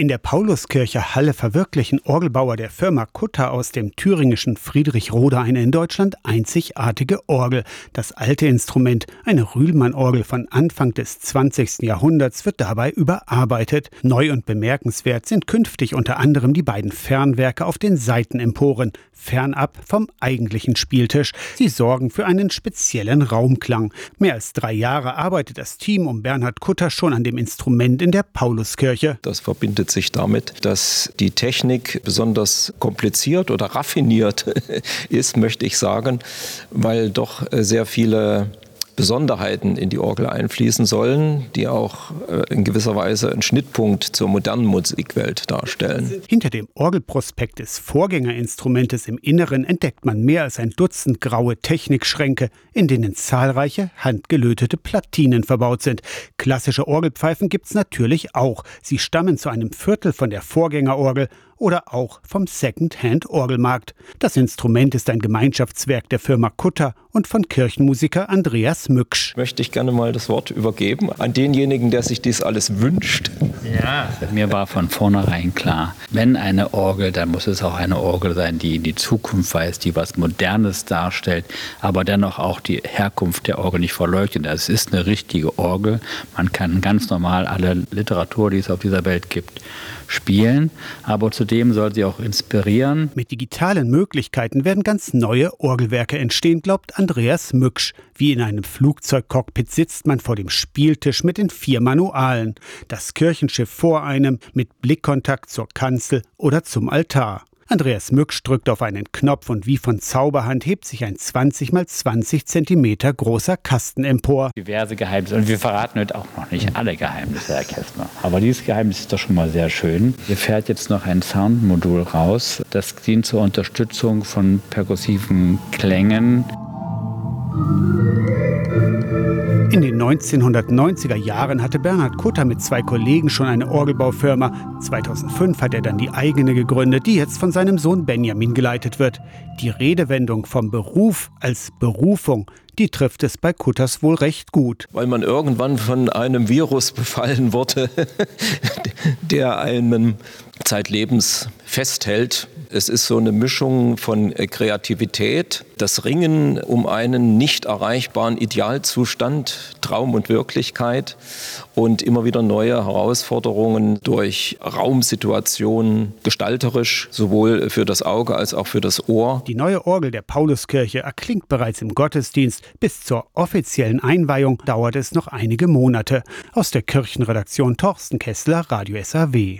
In der Pauluskirche Halle verwirklichen Orgelbauer der Firma Kutter aus dem thüringischen Friedrichrode eine in Deutschland einzigartige Orgel. Das alte Instrument, eine Rühlmann-Orgel von Anfang des 20. Jahrhunderts, wird dabei überarbeitet. Neu und bemerkenswert sind künftig unter anderem die beiden Fernwerke auf den Seitenemporen, fernab vom eigentlichen Spieltisch. Sie sorgen für einen speziellen Raumklang. Mehr als drei Jahre arbeitet das Team um Bernhard Kutter schon an dem Instrument in der Pauluskirche. Das verbindet verbindet sich damit, dass die Technik besonders kompliziert oder raffiniert ist, möchte ich sagen, weil doch sehr viele Besonderheiten in die Orgel einfließen sollen, die auch äh, in gewisser Weise einen Schnittpunkt zur modernen Musikwelt darstellen. Hinter dem Orgelprospekt des Vorgängerinstrumentes im Inneren entdeckt man mehr als ein Dutzend graue Technikschränke, in denen zahlreiche handgelötete Platinen verbaut sind. Klassische Orgelpfeifen gibt es natürlich auch. Sie stammen zu einem Viertel von der Vorgängerorgel oder auch vom Second-Hand-Orgelmarkt. Das Instrument ist ein Gemeinschaftswerk der Firma Kutter und von Kirchenmusiker Andreas Mücksch. Möchte ich gerne mal das Wort übergeben an denjenigen, der sich dies alles wünscht. Ja, mir war von vornherein klar, wenn eine Orgel, dann muss es auch eine Orgel sein, die in die Zukunft weist, die was Modernes darstellt, aber dennoch auch die Herkunft der Orgel nicht verleugnet. Es ist eine richtige Orgel. Man kann ganz normal alle Literatur, die es auf dieser Welt gibt, spielen, aber zudem soll sie auch inspirieren. Mit digitalen Möglichkeiten werden ganz neue Orgelwerke entstehen, glaubt Andreas Mücksch. Wie in einem Flugzeugcockpit sitzt man vor dem Spieltisch mit den vier Manualen. Das Kirchenschiff vor einem mit Blickkontakt zur Kanzel oder zum Altar. Andreas Mücksch drückt auf einen Knopf und wie von Zauberhand hebt sich ein 20 mal 20 Zentimeter großer Kasten empor. Diverse Geheimnisse. Und wir verraten heute auch noch nicht alle Geheimnisse, Herr Kästner. Aber dieses Geheimnis ist doch schon mal sehr schön. Hier fährt jetzt noch ein Soundmodul raus. Das dient zur Unterstützung von perkussiven Klängen. In den 1990er Jahren hatte Bernhard Kutter mit zwei Kollegen schon eine Orgelbaufirma. 2005 hat er dann die eigene gegründet, die jetzt von seinem Sohn Benjamin geleitet wird. Die Redewendung vom Beruf als Berufung, die trifft es bei Kutters wohl recht gut. Weil man irgendwann von einem Virus befallen wurde, der einen zeitlebens festhält es ist so eine Mischung von äh, Kreativität, das Ringen um einen nicht erreichbaren Idealzustand, Traum und Wirklichkeit und immer wieder neue Herausforderungen durch Raumsituationen, gestalterisch, sowohl für das Auge als auch für das Ohr. Die neue Orgel der Pauluskirche erklingt bereits im Gottesdienst. Bis zur offiziellen Einweihung dauert es noch einige Monate. Aus der Kirchenredaktion Torsten Kessler, Radio SAW.